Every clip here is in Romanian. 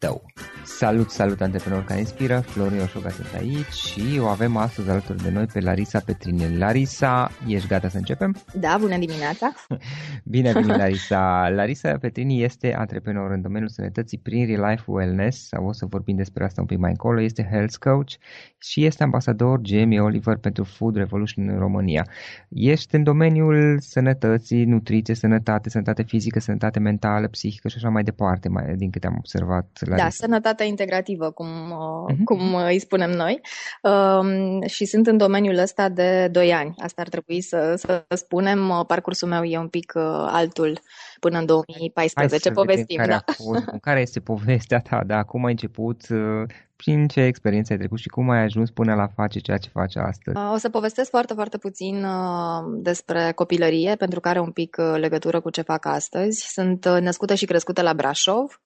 tău. Salut, salut antreprenori care inspiră, Florin Oșoga sunt aici și o avem astăzi alături de noi pe Larisa Petrini. Larisa, ești gata să începem? Da, bună dimineața! Bine venit, Larisa! Larisa Petrini este antreprenor în domeniul sănătății prin Real Life Wellness, sau o să vorbim despre asta un pic mai încolo, este health coach și este ambasador Jamie Oliver pentru Food Revolution în România. Ești în domeniul sănătății, nutriție, sănătate, sănătate fizică, sănătate mentală, psihică și așa mai departe, mai, din câte am observat. Larisa. Da, sănătatea integrativă, cum, uh-huh. cum îi spunem noi. Um, și sunt în domeniul ăsta de 2 ani. Asta ar trebui să, să spunem. Parcursul meu e un pic uh, altul până în 2014. Hai să povestim, care, da. fost, care este povestea ta, da? Cum ai început, uh, prin ce experiență ai trecut și cum ai ajuns până la face ceea ce faci astăzi? O să povestesc foarte, foarte puțin uh, despre copilărie, pentru că are un pic uh, legătură cu ce fac astăzi. Sunt născută și crescută la Brașov,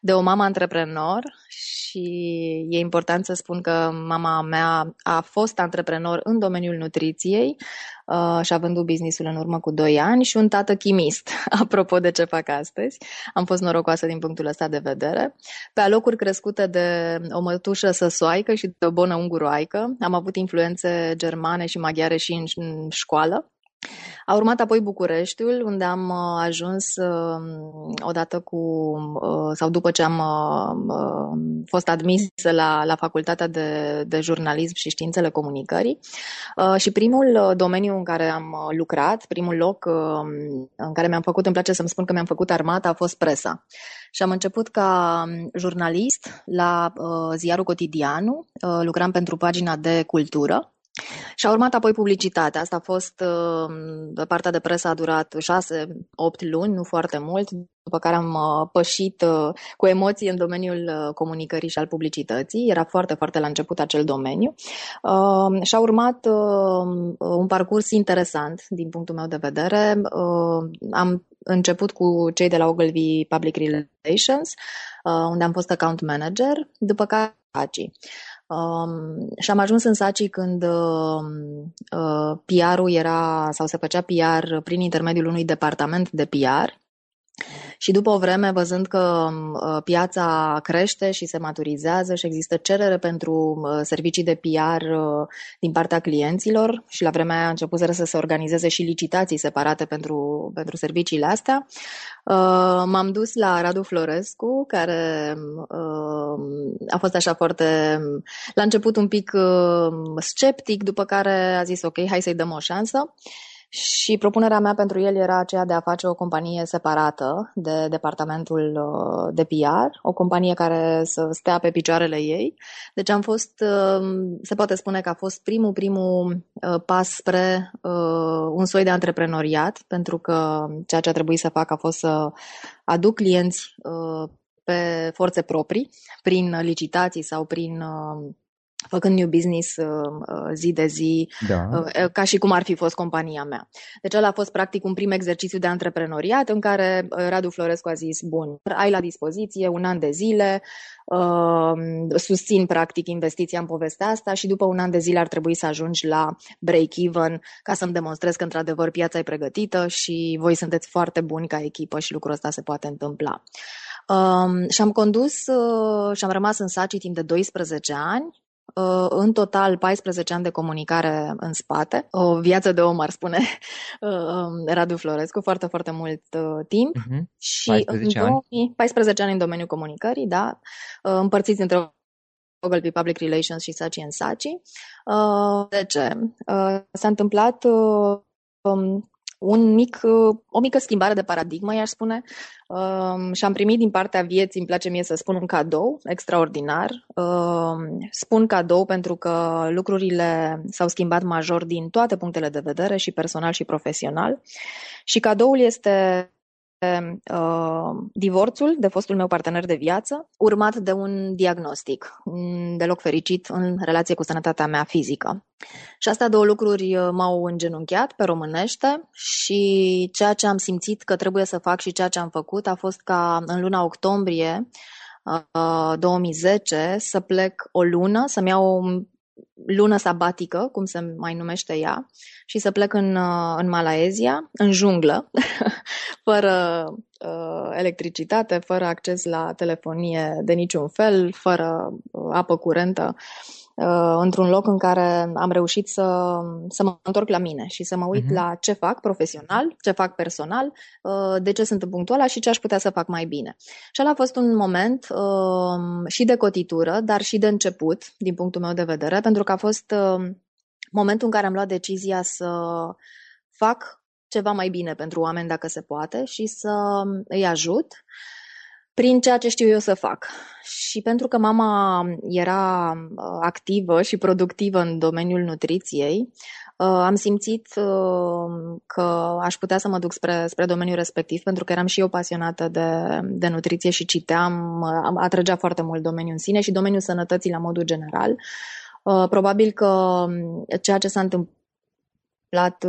de o mamă antreprenor și e important să spun că mama mea a fost antreprenor în domeniul nutriției, uh, și a vândut businessul în urmă cu 2 ani și un tată chimist, apropo de ce fac astăzi. Am fost norocoasă din punctul ăsta de vedere. Pe alocuri crescute de o mătușă săsoaică și de o bună unguroaică. Am avut influențe germane și maghiare și în, în școală. A urmat apoi Bucureștiul, unde am uh, ajuns uh, odată cu, uh, sau după ce am fost admisă la, la Facultatea de, de Jurnalism și Științele Comunicării. Și primul domeniu în care am lucrat, primul loc în care mi-am făcut, îmi place să-mi spun că mi-am făcut armata, a fost presa. Și am început ca um, jurnalist la ziarul Cotidianu, lucram pentru pagina de cultură și a urmat apoi publicitatea. Asta a fost, uh, partea de presă a durat 6-8 luni, nu foarte mult, după care am uh, pășit uh, cu emoții în domeniul comunicării și al publicității. Era foarte, foarte la început acel domeniu. Și a urmat un parcurs interesant din punctul meu de vedere. Am început cu cei de la Ogilvy Public Relations, unde am fost account manager, după care Um, și am ajuns în Saci când uh, uh, PR-ul era, sau se făcea PR prin intermediul unui departament de PR și după o vreme, văzând că uh, piața crește și se maturizează și există cerere pentru uh, servicii de PR uh, din partea clienților și la vremea aia a început să se organizeze și licitații separate pentru, pentru serviciile astea, m-am dus la Radu Florescu, care a fost așa foarte, la început un pic sceptic, după care a zis ok, hai să-i dăm o șansă și propunerea mea pentru el era aceea de a face o companie separată de departamentul uh, de PR, o companie care să stea pe picioarele ei. Deci am fost, uh, se poate spune că a fost primul, primul uh, pas spre un soi de antreprenoriat, pentru că ceea ce a trebuit să fac a fost să aduc clienți pe forțe proprii, prin licitații sau prin făcând new business uh, uh, zi de zi, da. Uh, ca și cum ar fi fost compania mea. Deci ăla a fost practic un prim exercițiu de antreprenoriat în care Radu Florescu a zis, bun, ai la dispoziție un an de zile, susțin practic investiția în povestea asta și după un an de zile ar trebui să ajungi la break-even ca să-mi demonstrez că într-adevăr piața e pregătită și voi sunteți foarte buni ca echipă și lucrul ăsta se poate întâmpla. Um, și am condus uh, și am rămas în Saci timp de 12 ani Uh, în total 14 ani de comunicare în spate, o viață de om, ar spune uh, um, Radu Florescu, foarte, foarte mult uh, timp. Uh-huh. Și 14 în 2000, 14 ani în domeniul comunicării, da, împărțiți între Ogilvy Public Relations și Saci în Saci. De ce? S-a întâmplat um, un mic, o mică schimbare de paradigmă, i-aș spune, um, și am primit din partea vieții, îmi place mie să spun un cadou extraordinar. Um, spun cadou pentru că lucrurile s-au schimbat major din toate punctele de vedere, și personal și profesional. Și cadoul este uh, divorțul de fostul meu partener de viață, urmat de un diagnostic deloc fericit în relație cu sănătatea mea fizică. Și astea două lucruri uh, m-au îngenunchiat pe românește și ceea ce am simțit că trebuie să fac și ceea ce am făcut a fost ca în luna octombrie 2010 uh, să plec o lună, să-mi iau o lună sabatică, cum se mai numește ea, și să plec în, uh, în Malaezia, în junglă, fără uh, electricitate, fără acces la telefonie de niciun fel, fără uh, apă curentă. Uh, într-un loc în care am reușit să, să mă întorc la mine și să mă uit uh-huh. la ce fac profesional, ce fac personal, uh, de ce sunt în punctul ăla și ce aș putea să fac mai bine. Și ăla a fost un moment uh, și de cotitură, dar și de început, din punctul meu de vedere, pentru că a fost momentul în care am luat decizia să fac ceva mai bine pentru oameni dacă se poate și să îi ajut uh, prin ceea ce știu eu să fac. Și pentru că mama era uh, activă și productivă în domeniul nutriției, uh, am simțit uh, că aș putea să mă duc spre, spre domeniul respectiv, pentru că eram și eu pasionată de, de nutriție și citeam, atrăgea foarte mult domeniul în sine și domeniul sănătății la modul general. Probabil că um, ceea ce s-a întâmplat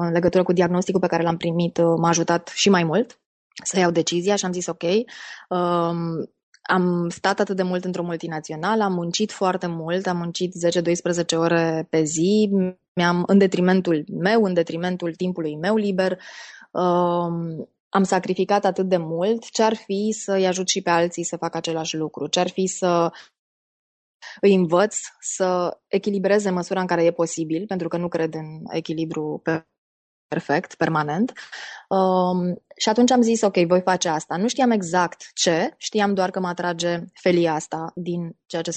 în legătură cu diagnosticul pe care l-am primit m-a ajutat și mai mult să iau decizia și am zis ok, um, am stat atât de mult într-o multinațională, am muncit foarte mult, am muncit 10-12 ore pe zi, mi-am, în detrimentul meu, în detrimentul timpului meu liber, um, am sacrificat atât de mult, ce-ar fi să-i ajut și pe alții să facă același lucru, ce-ar fi să îi învăț să echilibreze măsura în care e posibil, pentru că nu cred în echilibru perfect, permanent. Um, și atunci am zis, ok, voi face asta. Nu știam exact ce, știam doar că mă atrage felia asta din ceea ce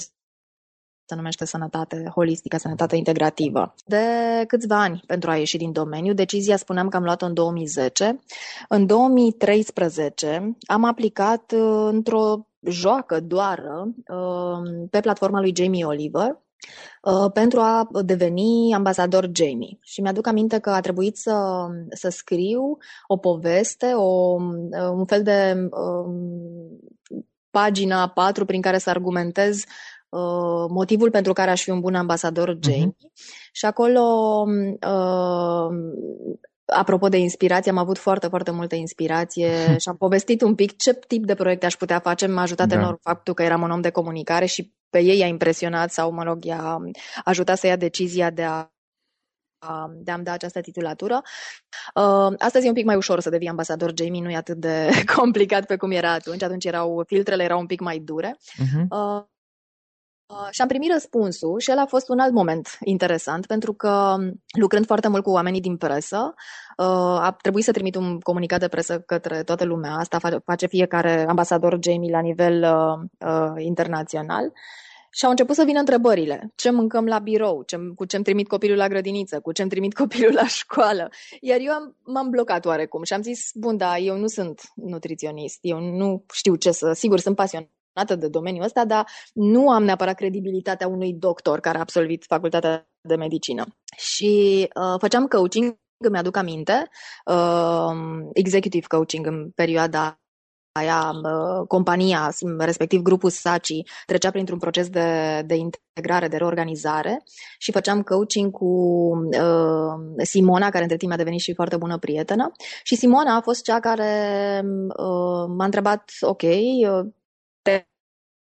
se numește sănătate holistică, sănătate integrativă. De câțiva ani pentru a ieși din domeniu, decizia spuneam că am luat-o în 2010. În 2013 am aplicat uh, într-o joacă doară uh, pe platforma lui Jamie Oliver uh, pentru a deveni ambasador Jamie. Și mi-aduc aminte că a trebuit să, să scriu o poveste, o, un fel de um, pagina 4 prin care să argumentez Uh, motivul pentru care aș fi un bun ambasador mhm. Jamie. Uh-huh. Și acolo, uh, apropo de inspirație, am avut foarte, foarte multă inspirație și am povestit un pic ce tip de proiecte aș putea face. M-a ajutat da. enorm faptul că eram un om de comunicare și pe ei a impresionat sau, mă rog, i-a ajutat să ia decizia de a de a-mi da această titulatură. Uh, astăzi e un pic mai ușor să devii ambasador Jamie, nu e atât de complicat pe cum era atunci. Atunci erau, filtrele erau un pic mai dure. Uh-huh. Uh, Uh, și am primit răspunsul și el a fost un alt moment interesant, pentru că lucrând foarte mult cu oamenii din presă, uh, a trebuit să trimit un comunicat de presă către toată lumea. Asta face fiecare ambasador Jamie la nivel uh, uh, internațional. Și au început să vină întrebările. Ce mâncăm la birou? Ce, cu ce-mi trimit copilul la grădiniță? Cu ce-mi trimit copilul la școală? Iar eu am, m-am blocat oarecum și am zis, bun, da, eu nu sunt nutriționist, eu nu știu ce să... Sigur, sunt pasionat de domeniul ăsta, dar nu am neapărat credibilitatea unui doctor care a absolvit facultatea de medicină. Și uh, făceam coaching, îmi aduc aminte, uh, executive coaching în perioada aia, uh, compania, respectiv grupul SACI, trecea printr-un proces de, de integrare, de reorganizare și făceam coaching cu uh, Simona, care între timp a devenit și foarte bună prietenă. Și Simona a fost cea care uh, m-a întrebat, ok, uh, te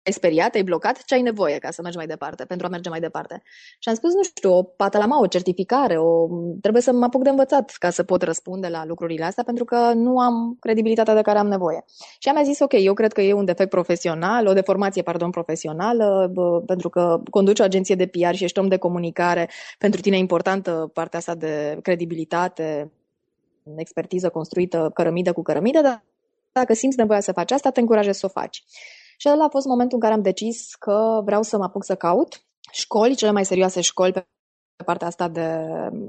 ai speriat, ai blocat, ce ai nevoie ca să mergi mai departe, pentru a merge mai departe. Și am spus, nu știu, o patalama, o certificare, o... trebuie să mă apuc de învățat ca să pot răspunde la lucrurile astea, pentru că nu am credibilitatea de care am nevoie. Și am zis, ok, eu cred că e un defect profesional, o deformație, pardon, profesională, bă, pentru că conduci o agenție de PR și ești om de comunicare, pentru tine e importantă partea asta de credibilitate, expertiză construită cărămidă cu cărămidă, dar dacă simți nevoia să faci asta, te încurajez să o faci. Și ăla a fost momentul în care am decis că vreau să mă apuc să caut școli, cele mai serioase școli pe partea asta de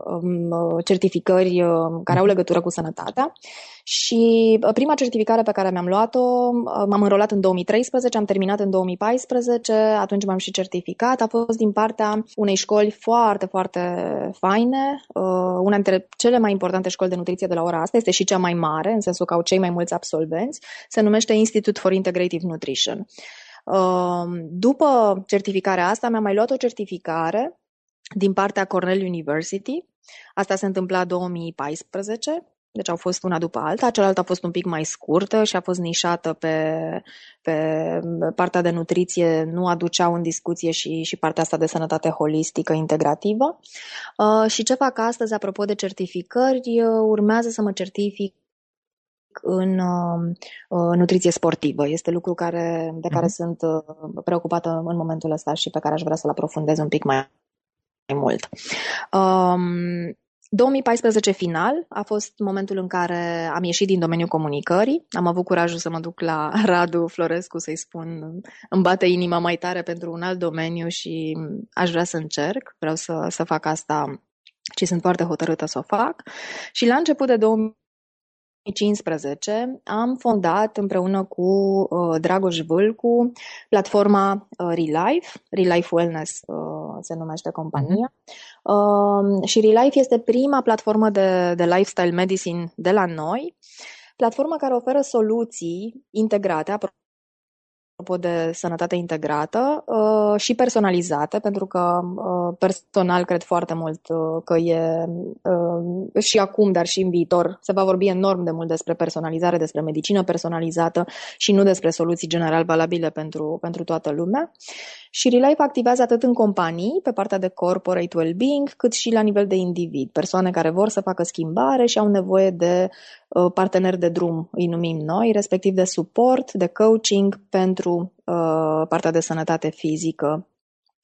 um, certificări um, care au legătură cu sănătatea. Și uh, prima certificare pe care mi-am luat-o, uh, m-am înrolat în 2013, am terminat în 2014, atunci m-am și certificat. A fost din partea unei școli foarte, foarte faine, uh, una dintre cele mai importante școli de nutriție de la ora asta, este și cea mai mare, în sensul că au cei mai mulți absolvenți, se numește Institute for Integrative Nutrition. După certificarea asta, mi-am mai luat o certificare din partea Cornell University. Asta se întâmpla 2014, deci au fost una după alta. Cealaltă a fost un pic mai scurtă și a fost nișată pe, pe partea de nutriție, nu aduceau în discuție și, și partea asta de sănătate holistică, integrativă. Uh, și ce fac astăzi, apropo de certificări, uh, urmează să mă certific în uh, nutriție sportivă. Este lucru care, de care uh-huh. sunt uh, preocupată în momentul ăsta și pe care aș vrea să-l aprofundez un pic mai mai mult. Um, 2014 final a fost momentul în care am ieșit din domeniul comunicării. Am avut curajul să mă duc la Radu Florescu să-i spun îmi bate inima mai tare pentru un alt domeniu și aș vrea să încerc. Vreau să, să fac asta și sunt foarte hotărâtă să o fac. Și la început de 2000 2015 am fondat împreună cu uh, Dragoș Vâlcu platforma uh, Relife, Relife Wellness uh, se numește compania. Uh-huh. Uh, și Relife este prima platformă de, de lifestyle medicine de la noi, platforma care oferă soluții integrate, apropo de sănătate integrată uh, și personalizate, pentru că uh, personal cred foarte mult uh, că e uh, și acum, dar și în viitor, se va vorbi enorm de mult despre personalizare, despre medicină personalizată și nu despre soluții general valabile pentru, pentru toată lumea. Și Relife activează atât în companii, pe partea de corporate well-being, cât și la nivel de individ. Persoane care vor să facă schimbare și au nevoie de uh, parteneri de drum, îi numim noi, respectiv de suport, de coaching pentru uh, partea de sănătate fizică,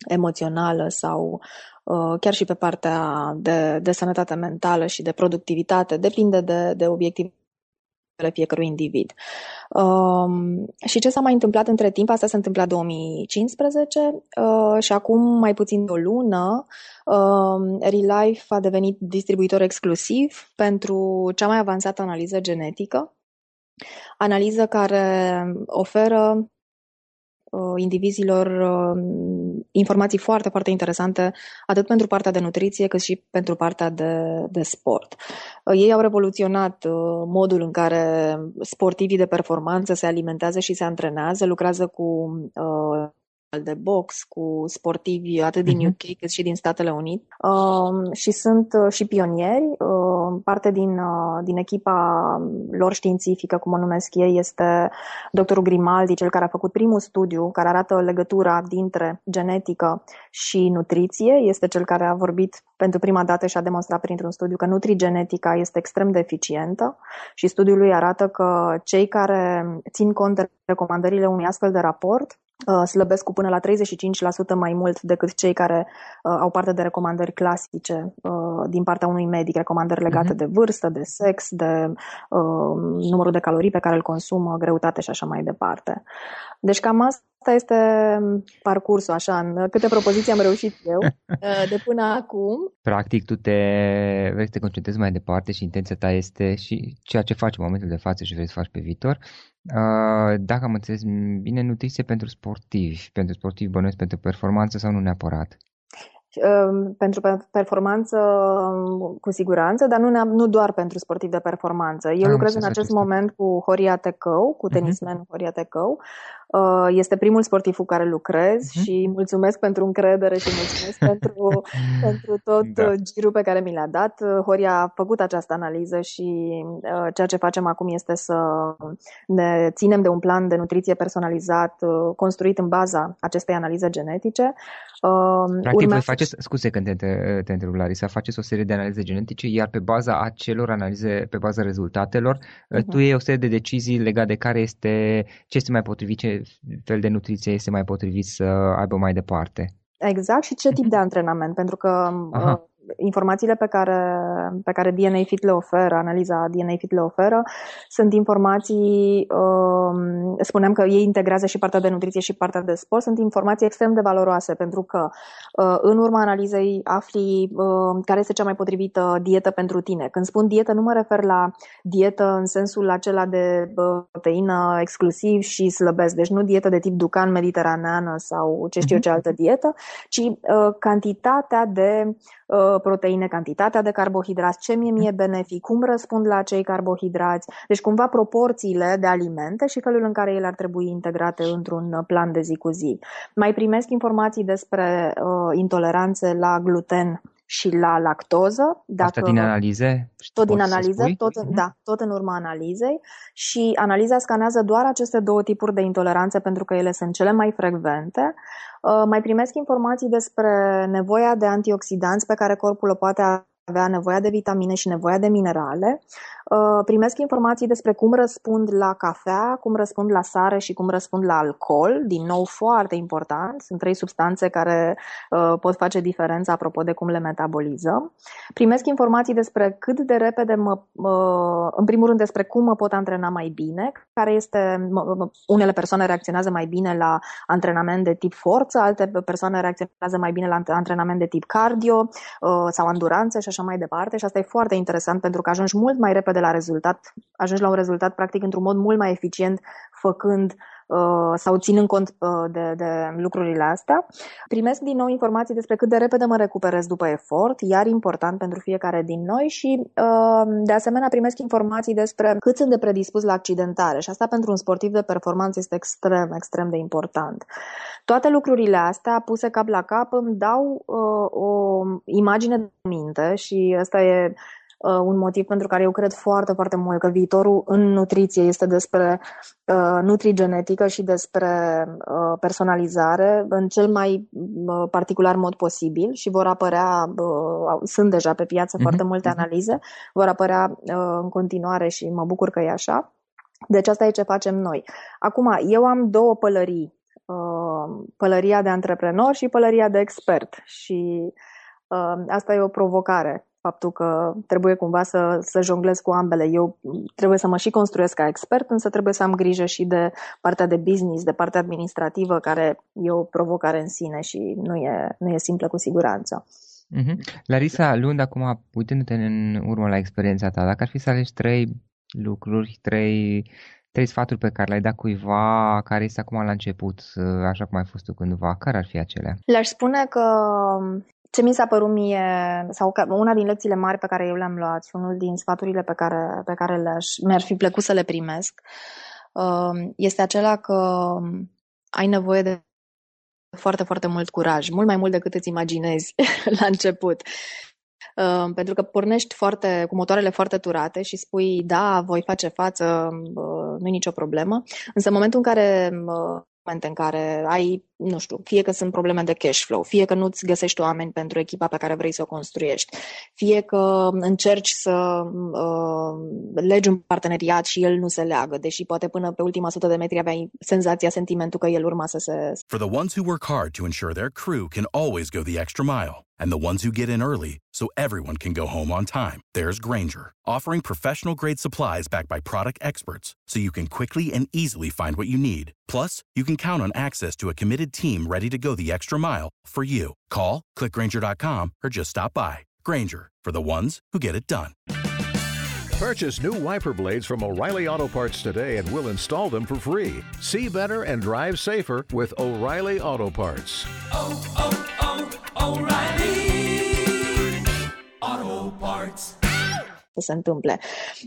emoțională sau uh, chiar și pe partea de, de sănătate mentală și de productivitate. Depinde de, de obiectiv fiecărui individ. Um, și ce s-a mai întâmplat între timp? Asta s-a întâmplat 2015 uh, și acum mai puțin de o lună uh, Relife a devenit distribuitor exclusiv pentru cea mai avansată analiză genetică, analiză care oferă Uh, indivizilor uh, informații foarte, foarte interesante, atât pentru partea de nutriție, cât și pentru partea de, de sport. Uh, ei au revoluționat modul în care sportivii de performanță se alimentează și se antrenează, lucrează cu de box cu sportivi atât din UK mhm. cât și din Statele Unite uh, și sunt uh, și pionieri. Uh, parte din, uh, din echipa lor științifică, cum o numesc ei, este doctorul Grimaldi, cel care a făcut primul studiu care arată legătura dintre genetică și nutriție. Este cel care a vorbit pentru prima dată și a demonstrat printr-un studiu că nutrigenetica este extrem de eficientă și studiul lui arată că cei care țin cont de recomandările unui astfel de raport Uh, slăbesc cu până la 35% mai mult decât cei care uh, au parte de recomandări clasice uh, din partea unui medic, recomandări legate uh-huh. de vârstă, de sex, de uh, numărul de calorii pe care îl consumă, greutate și așa mai departe. Deci cam asta este parcursul, așa, în câte propoziții am reușit eu uh, de până acum. Practic, tu te vrei să te concentrezi mai departe și intenția ta este și ceea ce faci în momentul de față și vrei să faci pe viitor, Uh, dacă am înțeles bine, nutriție pentru sportivi, pentru sportivi bănuiesc pentru performanță sau nu neapărat? Um, pentru performanță cu siguranță, dar nu, nu doar pentru sportivi de performanță. Eu Am lucrez în acest moment cu Horia Tecău, cu mhm. tenismen uh-huh. Horia Tecău, Uh, este primul sportiv cu care lucrez uh-huh. și mulțumesc pentru încredere și mulțumesc pentru, pentru tot da. girul pe care mi l-a dat. Horia a făcut această analiză și uh, ceea ce facem acum este să ne ținem de un plan de nutriție personalizat uh, construit în baza acestei analize genetice. Practic, voi faceți, scuze când te, te întreb, Larisa, faceți o serie de analize genetice, iar pe baza acelor analize, pe baza rezultatelor, uh-huh. tu iei o serie de decizii legate de care este, ce este mai potrivit, ce fel de nutriție este mai potrivit să aibă mai departe. Exact, și ce tip de antrenament, pentru că Aha informațiile pe care, pe care DNA Fit le oferă, analiza DNA Fit le oferă, sunt informații, uh, spuneam că ei integrează și partea de nutriție și partea de sport, sunt informații extrem de valoroase pentru că uh, în urma analizei afli uh, care este cea mai potrivită dietă pentru tine. Când spun dietă, nu mă refer la dietă în sensul acela de uh, proteină exclusiv și slăbesc, deci nu dietă de tip ducan mediteraneană sau ce știu eu ce altă dietă, ci uh, cantitatea de Uh, proteine, cantitatea de carbohidrați, ce mie mie benefic, cum răspund la acei carbohidrați, deci cumva proporțiile de alimente și felul în care ele ar trebui integrate într-un plan de zi cu zi. Mai primesc informații despre uh, intoleranțe la gluten și la lactoză. Dacă, Asta din analize? Tot din analize, tot, uh-huh. da, tot în urma analizei și analiza scanează doar aceste două tipuri de intoleranțe pentru că ele sunt cele mai frecvente. Uh, mai primesc informații despre nevoia de antioxidanți pe care corpul o poate avea nevoia de vitamine și nevoia de minerale. Uh, primesc informații despre cum răspund la cafea, cum răspund la sare și cum răspund la alcool, din nou foarte important, sunt trei substanțe care uh, pot face diferența apropo de cum le metabolizăm. Primesc informații despre cât de repede mă, în primul rând despre cum mă pot antrena mai bine, care este, unele persoane reacționează mai bine la antrenament de tip forță, alte persoane reacționează mai bine la antrenament de tip cardio uh, sau anduranță și așa mai departe și asta e foarte interesant pentru că ajungi mult mai repede la rezultat, ajungi la un rezultat practic într-un mod mult mai eficient făcând uh, sau ținând cont uh, de, de lucrurile astea. Primesc din nou informații despre cât de repede mă recuperez după efort, iar important pentru fiecare din noi și uh, de asemenea primesc informații despre cât sunt de predispus la accidentare și asta pentru un sportiv de performanță este extrem, extrem de important. Toate lucrurile astea puse cap la cap îmi dau uh, o imagine de minte și asta e uh, un motiv pentru care eu cred foarte, foarte mult că viitorul în nutriție este despre uh, nutrigenetică și despre uh, personalizare în cel mai uh, particular mod posibil și vor apărea, uh, sunt deja pe piață uh-huh. foarte multe mhm. analize, vor apărea uh, în continuare și mă bucur că e așa. Deci asta e ce facem noi. Acum, eu am două pălării Uh, pălăria de antreprenor și pălăria de expert. Și uh, asta e o provocare, faptul că trebuie cumva să, să jonglez cu ambele. Eu trebuie să mă și construiesc ca expert, însă trebuie să am grijă și de partea de business, de partea administrativă, care e o provocare în sine și nu e, nu e simplă cu siguranță. Mm-hmm. Larisa, luând acum, uitându-te în urmă la experiența ta, dacă ar fi să alegi trei lucruri, trei trei sfaturi pe care le-ai dat cuiva care este acum la început, așa cum ai fost tu cândva, care ar fi acelea? Le-aș spune că ce mi s-a părut mie, sau că una din lecțiile mari pe care eu le-am luat și unul din sfaturile pe care, pe care le-aș, mi-ar fi plăcut să le primesc, um, este acela că ai nevoie de foarte, foarte mult curaj, mult mai mult decât îți imaginezi la început. Ehm, pentru că pornești foarte, cu motoarele foarte turate și spui, da, voi face față, nu e nicio problemă, însă în momentul în care momente în care ai, nu știu, fie că sunt probleme de cash flow, fie că nu-ți găsești oameni pentru echipa pe care vrei să o construiești, fie că încerci să uh, legi un parteneriat și el nu se leagă, deși poate până pe ultima sută de metri aveai senzația, sentimentul că el urma să se... For the ones who work hard to ensure their crew can always go the extra mile and the ones who get in early so everyone can go home on time, there's Granger, offering professional grade supplies backed by product experts so you can quickly and easily find what you need. Plus, you can count on access to a committed team ready to go the extra mile for you. Call, clickgranger.com, or just stop by. Granger, for the ones who get it done. Purchase new wiper blades from O'Reilly Auto Parts today and we'll install them for free. See better and drive safer with O'Reilly Auto Parts. Oh, oh, oh, O'Reilly Auto Parts. să se întâmple.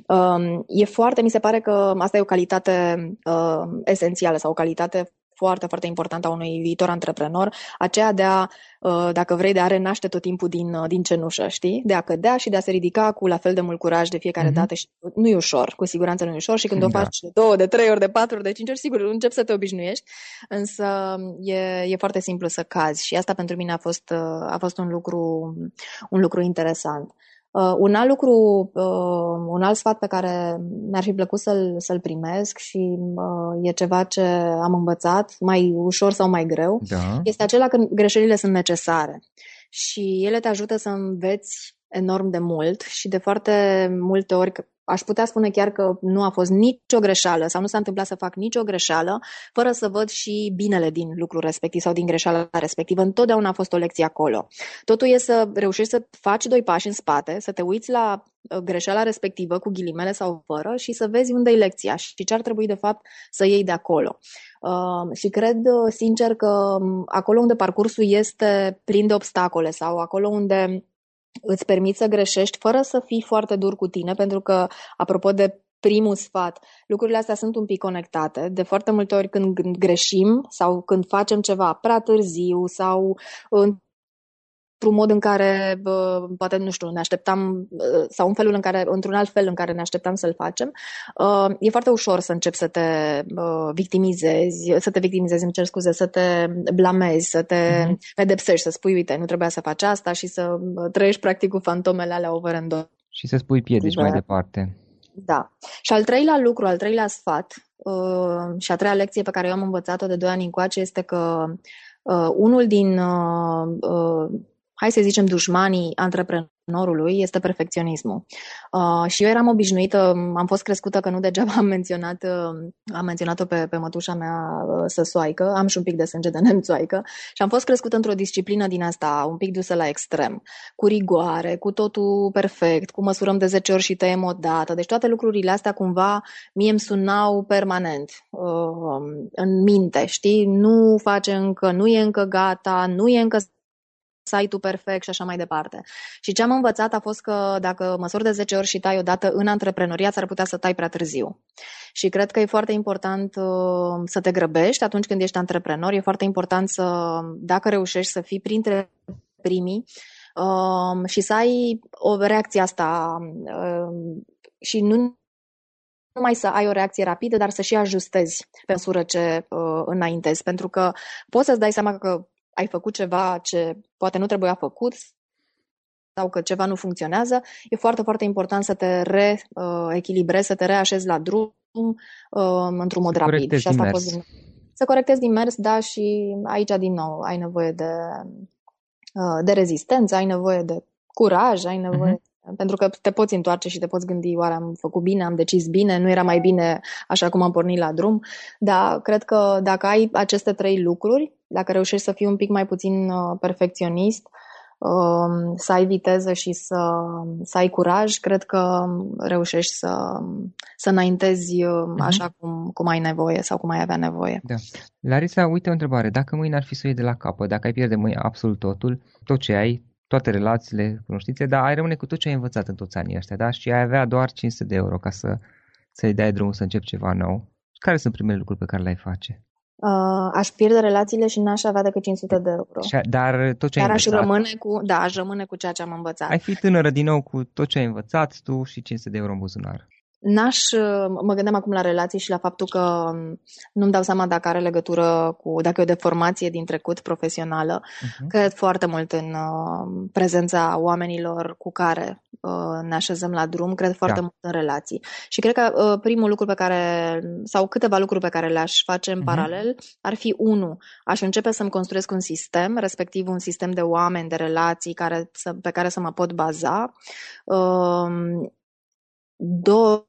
Um, e foarte, mi se pare că asta e o calitate uh, esențială sau o calitate foarte, foarte importantă a unui viitor antreprenor, aceea de a, uh, dacă vrei, de a renaște tot timpul din, uh, din cenușă, știi? De a cădea și de a se ridica cu la fel de mult curaj de fiecare mm-hmm. dată și nu e ușor, cu siguranță nu e ușor și când da. o faci de două, de trei ori, de patru ori, de cinci ori, sigur, încep să te obișnuiești, însă e, e foarte simplu să cazi și asta pentru mine a fost, uh, a fost un lucru, un lucru interesant. Uh, un alt lucru, uh, un alt sfat pe care mi-ar fi plăcut să-l, să-l primesc și uh, e ceva ce am învățat, mai ușor sau mai greu, da. este acela că greșelile sunt necesare și ele te ajută să înveți enorm de mult și de foarte multe ori aș putea spune chiar că nu a fost nicio greșeală sau nu s-a întâmplat să fac nicio greșeală fără să văd și binele din lucrul respectiv sau din greșeala respectivă. Întotdeauna a fost o lecție acolo. Totul e să reușești să faci doi pași în spate, să te uiți la uh, greșeala respectivă cu ghilimele sau fără și să vezi unde e lecția și ce ar trebui de fapt să iei de acolo. Uh, și cred uh, sincer că um, acolo unde parcursul este plin de obstacole sau acolo unde îți permiți să greșești fără să fii foarte dur cu tine, pentru că, apropo de primul sfat, lucrurile astea sunt un pic conectate. De foarte multe ori când greșim sau când facem ceva prea târziu sau într-un mod în care, poate, nu știu, ne așteptam, sau un felul în care, într-un alt fel în care ne așteptam să-l facem, e foarte ușor să începi să te victimizezi, să te victimizezi, îmi cer scuze, să te blamezi, să te mm-hmm. pedepsești, să spui, uite, nu trebuia să faci asta și să trăiești practic cu fantomele alea over and over. Și să spui piedici mai departe. Da. Și al treilea lucru, al treilea sfat uh, și a treia lecție pe care eu am învățat-o de doi ani încoace este că uh, unul din uh, uh, hai să zicem, dușmanii antreprenorului antreprenorului este perfecționismul. Uh, și eu eram obișnuită, am fost crescută că nu degeaba am menționat, uh, am menționat-o pe, pe mătușa mea uh, săsoaică, am și un pic de sânge de nemțoaică și am fost crescută într-o disciplină din asta, un pic dusă la extrem, cu rigoare, cu totul perfect, cu măsurăm de 10 ori și tăiem o dată. Deci toate lucrurile astea cumva mie îmi sunau permanent uh, în minte, știi? Nu face încă, nu e încă gata, nu e încă site-ul perfect și așa mai departe. Și ce am învățat a fost că dacă măsori de 10 ori și tai odată în antreprenoriat, ar putea să tai prea târziu. Și cred că e foarte important uh, să te grăbești atunci când ești antreprenor. E foarte important să, dacă reușești să fii printre primii uh, și să ai o reacție asta uh, și nu numai să ai o reacție rapidă, dar să și ajustezi pe măsură ce uh, înaintezi. Pentru că poți să-ți dai seama că ai făcut ceva ce poate nu trebuia făcut sau că ceva nu funcționează, e foarte, foarte important să te reechilibrezi, să te reașezi la drum uh, într-un mod rapid. Și asta a fost din... Să corectezi din mers, da, și aici din nou ai nevoie de, uh, de rezistență, ai nevoie de curaj, ai nevoie uh-huh. Pentru că te poți întoarce și te poți gândi, oare am făcut bine, am decis bine, nu era mai bine așa cum am pornit la drum. Dar cred că dacă ai aceste trei lucruri, dacă reușești să fii un pic mai puțin uh, perfecționist, um, să ai viteză și să, să ai curaj, cred că reușești să, să înaintezi uh-huh. așa cum, cum ai nevoie sau cum ai avea nevoie. Da. Larisa, uite o întrebare. Dacă mâine ar fi să o iei de la capăt, dacă ai pierde mâine absolut totul, tot ce ai, toate relațiile, cunoștințe, dar ai rămâne cu tot ce ai învățat în toți anii ăștia, da? Și ai avea doar 500 de euro ca să, să-i dai drumul să începi ceva nou. Care sunt primele lucruri pe care le-ai face? Uh, aș pierde relațiile și n-aș avea decât 500 de euro. Dar tot ce Dar ai aș învățat, rămâne cu, da, aș rămâne cu ceea ce am învățat. ai fi tânără din nou cu tot ce ai învățat tu și 500 de euro în buzunar. N-aș, mă gândeam acum la relații și la faptul că nu-mi dau seama dacă are legătură cu, dacă e o deformație din trecut profesională. Uh-huh. Cred foarte mult în uh, prezența oamenilor cu care uh, ne așezăm la drum, cred foarte da. mult în relații. Și cred că uh, primul lucru pe care, sau câteva lucruri pe care le-aș face în uh-huh. paralel, ar fi unu, aș începe să-mi construiesc un sistem, respectiv un sistem de oameni, de relații care, pe care să mă pot baza. Uh, Două,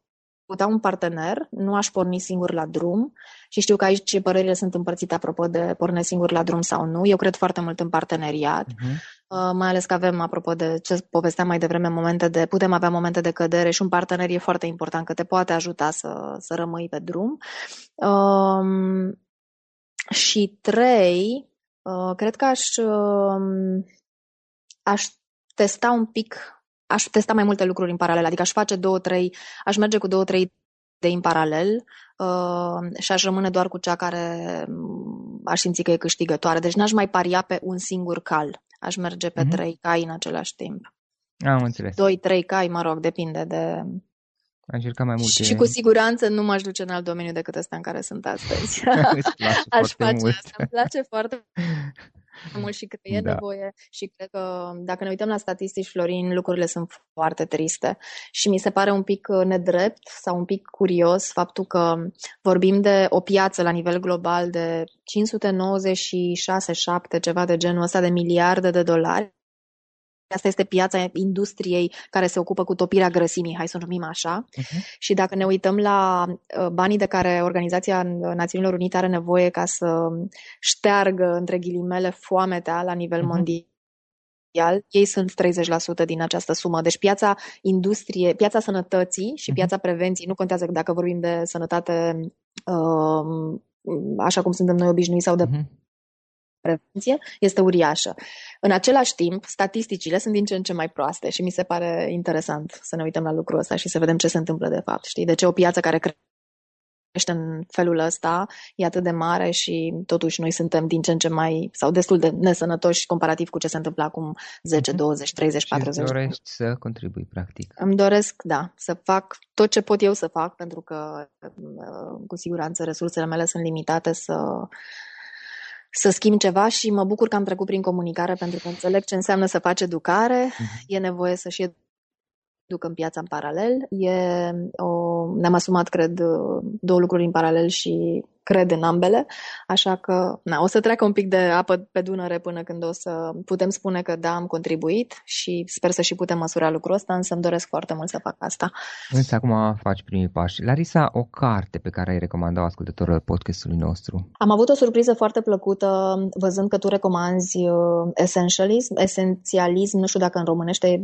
putea un partener, nu aș porni singur la drum și știu că aici părerile sunt împărțite apropo de porne singur la drum sau nu. Eu cred foarte mult în parteneriat, uh-huh. uh, mai ales că avem, apropo de ce povesteam mai devreme, momente de, putem avea momente de cădere și un partener e foarte important, că te poate ajuta să, să rămâi pe drum. Uh, și trei, uh, cred că aș, uh, aș testa un pic aș testa mai multe lucruri în paralel, adică aș face două, trei, aș merge cu două, trei de în paralel uh, și aș rămâne doar cu cea care mm, aș simți că e câștigătoare. Deci n-aș mai paria pe un singur cal. Aș merge pe mm-hmm. trei cai în același timp. Am înțeles. Doi, trei cai, mă rog, depinde de... Aș încerca mai multe. Și cu siguranță nu m-aș duce în alt domeniu decât ăsta în care sunt astăzi. Aș face mult. asta. Îmi place foarte mult și cred că e da. nevoie și cred că dacă ne uităm la statistici, Florin, lucrurile sunt foarte triste și mi se pare un pic uh, nedrept sau un pic curios faptul că vorbim de o piață la nivel global de 596-7, ceva de genul ăsta de miliarde de dolari Asta este piața industriei care se ocupă cu topirea grăsimii, hai să o numim așa. Uh-huh. Și dacă ne uităm la uh, banii de care Organizația Națiunilor Unite are nevoie ca să șteargă, între ghilimele, foametea la nivel uh-huh. mondial, ei sunt 30% din această sumă. Deci piața industrie, piața sănătății și uh-huh. piața prevenției, nu contează dacă vorbim de sănătate uh, așa cum suntem noi obișnuiți sau de uh-huh prevenție este uriașă. În același timp, statisticile sunt din ce în ce mai proaste și mi se pare interesant să ne uităm la lucrul ăsta și să vedem ce se întâmplă de fapt. Știi? De ce o piață care crește în felul ăsta e atât de mare și totuși noi suntem din ce în ce mai, sau destul de nesănătoși comparativ cu ce se întâmplă acum 10, 20, 30, 40 Și dorești să contribui, practic. Îmi doresc, da, să fac tot ce pot eu să fac, pentru că uh, cu siguranță resursele mele sunt limitate să să schimb ceva și mă bucur că am trecut prin comunicare pentru că înțeleg ce înseamnă să faci educare, uh-huh. e nevoie să și duc în piața în paralel. E o, ne-am asumat, cred, două lucruri în paralel și cred în ambele, așa că na, o să treacă un pic de apă pe Dunăre până când o să putem spune că da, am contribuit și sper să și putem măsura lucrul ăsta, însă îmi doresc foarte mult să fac asta. Însă acum faci primii pași. Larisa, o carte pe care ai recomandat ascultătorilor podcastului nostru? Am avut o surpriză foarte plăcută văzând că tu recomanzi uh, essentialism, esențialism, nu știu dacă în românește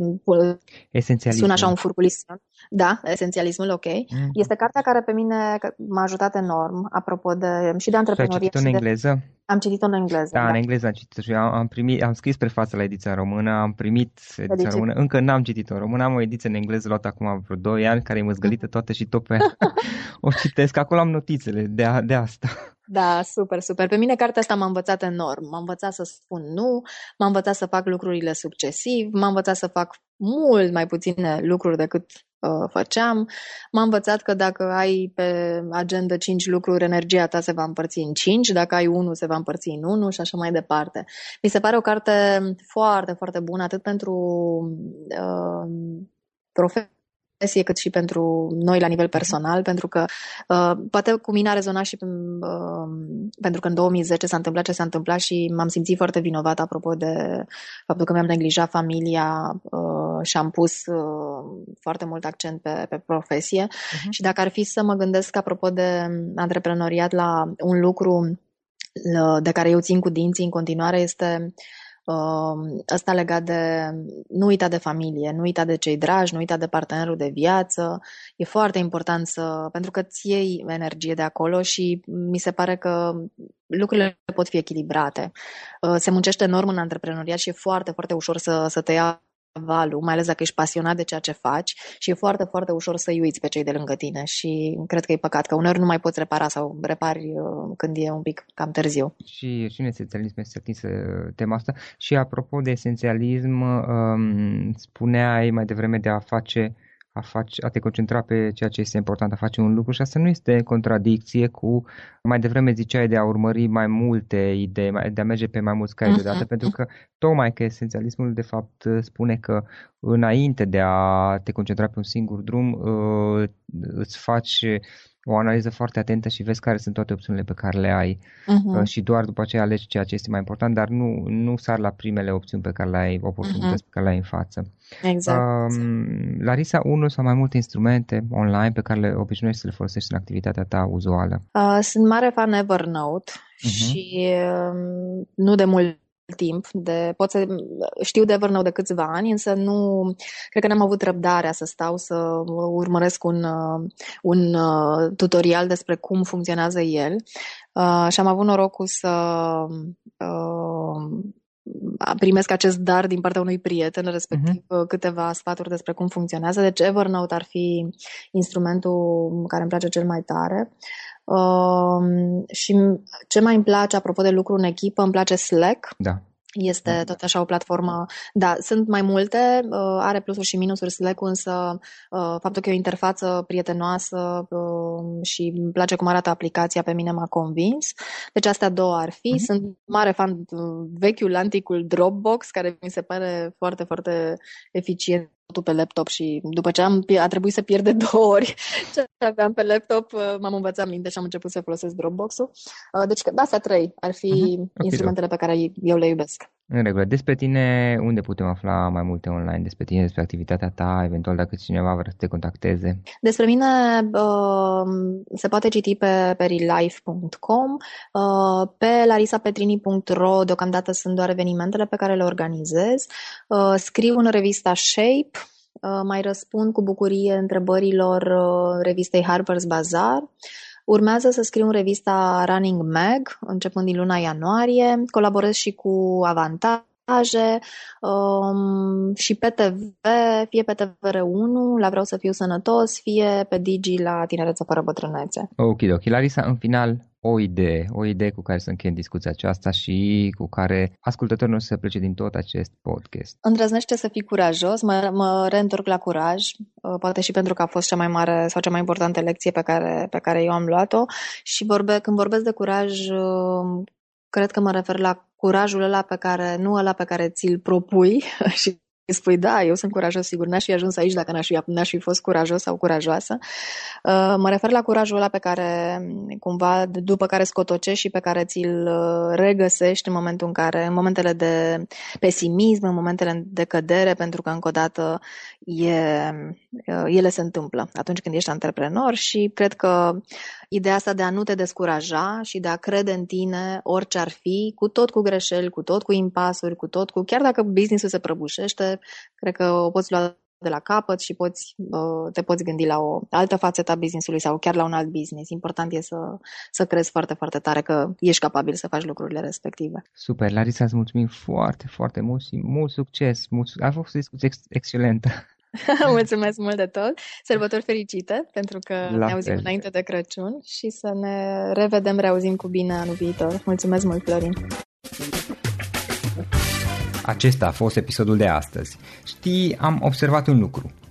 Esențialism. sună așa un furculism. Da, esențialismul, ok. Mm. Este cartea care pe mine m-a ajutat enorm, apropo de și de antreprenorie. ai citit-o în engleză? De... Am citit-o în engleză. Da, da. în engleză am citit și am, am primit, am scris prefața la ediția română, am primit ediția Ediție. română, încă n-am citit-o în română, am o ediție în engleză luată acum vreo 2 ani, care e măzgălită mhm. toată și tot pe o citesc, acolo am notițele de, a, de asta. Da, super, super. Pe mine cartea asta m-a învățat enorm. M-a învățat să spun nu, m-a învățat să fac lucrurile succesiv, m-a învățat să fac mult mai puține lucruri decât uh, făceam. M-a învățat că dacă ai pe agenda 5 lucruri, energia ta se va împărți în 5, dacă ai unul, se va împărți în 1 și așa mai departe. Mi se pare o carte foarte, foarte bună, atât pentru uh, profesori, profesie, cât și pentru noi la nivel personal, pentru că uh, poate cu mine a rezonat și uh, pentru că în 2010 s-a întâmplat ce s-a întâmplat și m-am simțit foarte vinovată apropo de faptul că mi-am neglijat familia uh, și am pus uh, foarte mult accent pe, pe profesie. Uh-huh. Și dacă ar fi să mă gândesc apropo de antreprenoriat la un lucru uh, de care eu țin cu dinții în continuare este ăsta legat de nu uita de familie, nu uita de cei dragi, nu uita de partenerul de viață. E foarte important să, pentru că îți iei energie de acolo și mi se pare că lucrurile pot fi echilibrate. Uh, se muncește enorm în antreprenoriat și e foarte, foarte ușor să, să te ia valul, mai ales dacă ești pasionat de ceea ce faci și e foarte, foarte ușor să-i uiți pe cei de lângă tine și cred că e păcat că uneori nu mai poți repara sau repari uh, când e un pic cam târziu. Și, și în esențialism este atins tema asta și apropo de esențialism, um, spuneai mai devreme de a face a, face, a te concentra pe ceea ce este important, a face un lucru și asta nu este în contradicție cu, mai devreme ziceai de a urmări mai multe idei, de a merge pe mai mulți cai uh-huh. deodată, pentru că tocmai că esențialismul de fapt spune că înainte de a te concentra pe un singur drum, uh, îți faci o analiză foarte atentă și vezi care sunt toate opțiunile pe care le ai uh-huh. și doar după aceea alegi ceea ce este mai important, dar nu, nu sar la primele opțiuni pe care le ai, oportunități uh-huh. pe care le ai în față. Exact. Um, Larisa, unul sau mai multe instrumente online pe care le obișnuiești să le folosești în activitatea ta uzuală? Uh, sunt mare fan Evernote uh-huh. și uh, nu de mult timp, de, pot să știu de Evernote de câțiva ani, însă nu, cred că n-am avut răbdarea să stau să urmăresc un, un uh, tutorial despre cum funcționează el uh, și am avut norocul să uh, primesc acest dar din partea unui prieten, respectiv uh-huh. câteva sfaturi despre cum funcționează. Deci Evernote ar fi instrumentul care îmi place cel mai tare. Uh, și ce mai îmi place, apropo de lucru în echipă, îmi place Slack. Da. Este da. tot așa o platformă. Da, sunt mai multe, uh, are plusuri și minusuri Slack, însă uh, faptul că e o interfață prietenoasă uh, și îmi place cum arată aplicația, pe mine m-a convins. Deci astea două ar fi. Uh-huh. Sunt mare fan vechiul, anticul Dropbox, care mi se pare foarte, foarte eficient totul pe laptop și după ce am, a trebuit să pierd de două ori ce aveam pe laptop, uh, m-am învățat minte și am început să folosesc Dropbox-ul. Uh, deci astea trei ar fi uh-huh. instrumentele pe care eu le iubesc. În regulă. Despre tine, unde putem afla mai multe online? Despre tine, despre activitatea ta, eventual dacă cineva vrea să te contacteze? Despre mine uh, se poate citi pe, pe relife.com, uh, pe larisapetrini.ro deocamdată sunt doar evenimentele pe care le organizez. Uh, scriu în revista Shape, uh, mai răspund cu bucurie întrebărilor uh, revistei Harper's Bazaar. Urmează să scriu în revista Running Mag, începând din luna ianuarie. Colaborez și cu Avantaje um, și pe TV, fie pe TVR1 la Vreau să fiu sănătos, fie pe Digi la Tinerețe fără bătrânețe. Ok, ok. Larisa, în final, o idee, o idee cu care să încheiem discuția aceasta și cu care ascultătorul nostru să plece din tot acest podcast. Îndrăznește să fii curajos, mă, mă reîntorc la curaj, uh, poate și pentru că a fost cea mai mare sau cea mai importantă lecție pe care, pe care eu am luat-o și vorbe, când vorbesc de curaj, uh, cred că mă refer la curajul ăla pe care, nu ăla pe care ți-l propui și spui, da, eu sunt curajos, sigur, n-aș fi ajuns aici dacă n-aș fi, n-aș fi fost curajos sau curajoasă. Uh, mă refer la curajul ăla pe care, cumva, după care scotocești și pe care ți-l uh, regăsești în momentul în care, în momentele de pesimism, în momentele de cădere, pentru că, încă o dată, e, uh, ele se întâmplă atunci când ești antreprenor și cred că ideea asta de a nu te descuraja și de a crede în tine orice ar fi, cu tot cu greșeli, cu tot cu impasuri, cu tot cu... Chiar dacă businessul se prăbușește, cred că o poți lua de la capăt și poți, te poți gândi la o altă fațetă a businessului sau chiar la un alt business. Important e să, să crezi foarte, foarte tare că ești capabil să faci lucrurile respective. Super, Larisa, îți mulțumim foarte, foarte mult și mult succes. Mult, a fost o discuție ex- excelentă. Mulțumesc mult de tot. Sărbători fericite pentru că La ne auzim fel. înainte de Crăciun și să ne revedem, reauzim cu bine anul viitor. Mulțumesc mult, Florin. Acesta a fost episodul de astăzi. Știi, am observat un lucru.